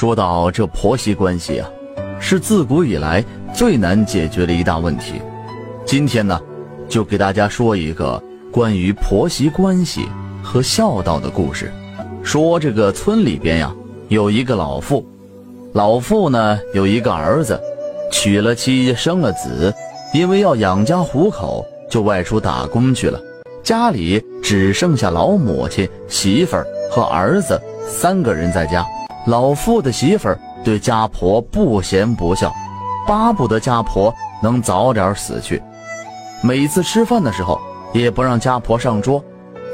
说到这婆媳关系啊，是自古以来最难解决的一大问题。今天呢，就给大家说一个关于婆媳关系和孝道的故事。说这个村里边呀，有一个老妇，老妇呢有一个儿子，娶了妻，生了子，因为要养家糊口，就外出打工去了。家里只剩下老母亲、媳妇儿和儿子三个人在家。老妇的媳妇儿对家婆不贤不孝，巴不得家婆能早点死去。每次吃饭的时候，也不让家婆上桌，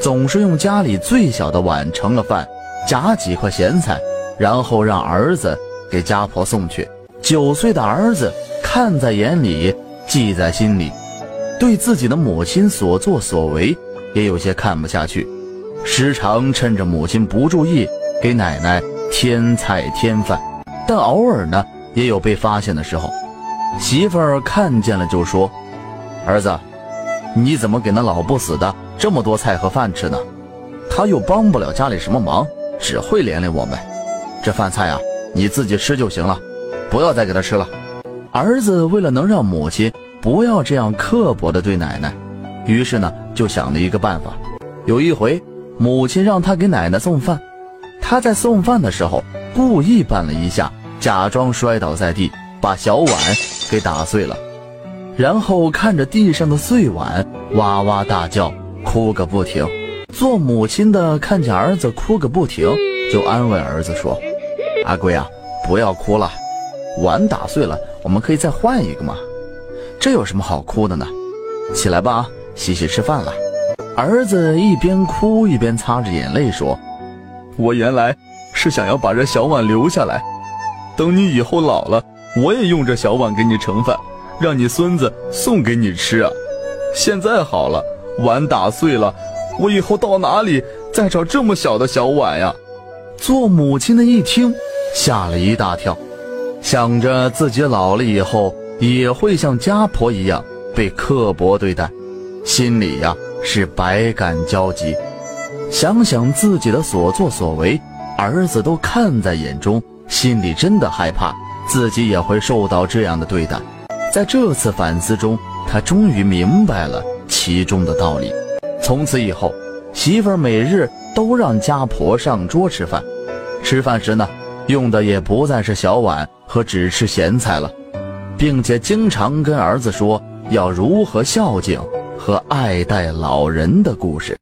总是用家里最小的碗盛了饭，夹几块咸菜，然后让儿子给家婆送去。九岁的儿子看在眼里，记在心里，对自己的母亲所作所为也有些看不下去，时常趁着母亲不注意给奶奶。添菜添饭，但偶尔呢也有被发现的时候。媳妇儿看见了就说：“儿子，你怎么给那老不死的这么多菜和饭吃呢？他又帮不了家里什么忙，只会连累我们。这饭菜啊，你自己吃就行了，不要再给他吃了。”儿子为了能让母亲不要这样刻薄的对奶奶，于是呢就想了一个办法。有一回，母亲让他给奶奶送饭。他在送饭的时候故意绊了一下，假装摔倒在地，把小碗给打碎了，然后看着地上的碎碗，哇哇大叫，哭个不停。做母亲的看见儿子哭个不停，就安慰儿子说：“阿贵啊，不要哭了，碗打碎了，我们可以再换一个嘛，这有什么好哭的呢？起来吧，洗洗吃饭了。”儿子一边哭一边擦着眼泪说。我原来是想要把这小碗留下来，等你以后老了，我也用这小碗给你盛饭，让你孙子送给你吃啊。现在好了，碗打碎了，我以后到哪里再找这么小的小碗呀？做母亲的一听，吓了一大跳，想着自己老了以后也会像家婆一样被刻薄对待，心里呀是百感交集。想想自己的所作所为，儿子都看在眼中，心里真的害怕自己也会受到这样的对待。在这次反思中，他终于明白了其中的道理。从此以后，媳妇儿每日都让家婆上桌吃饭，吃饭时呢，用的也不再是小碗和只吃咸菜了，并且经常跟儿子说要如何孝敬和爱戴老人的故事。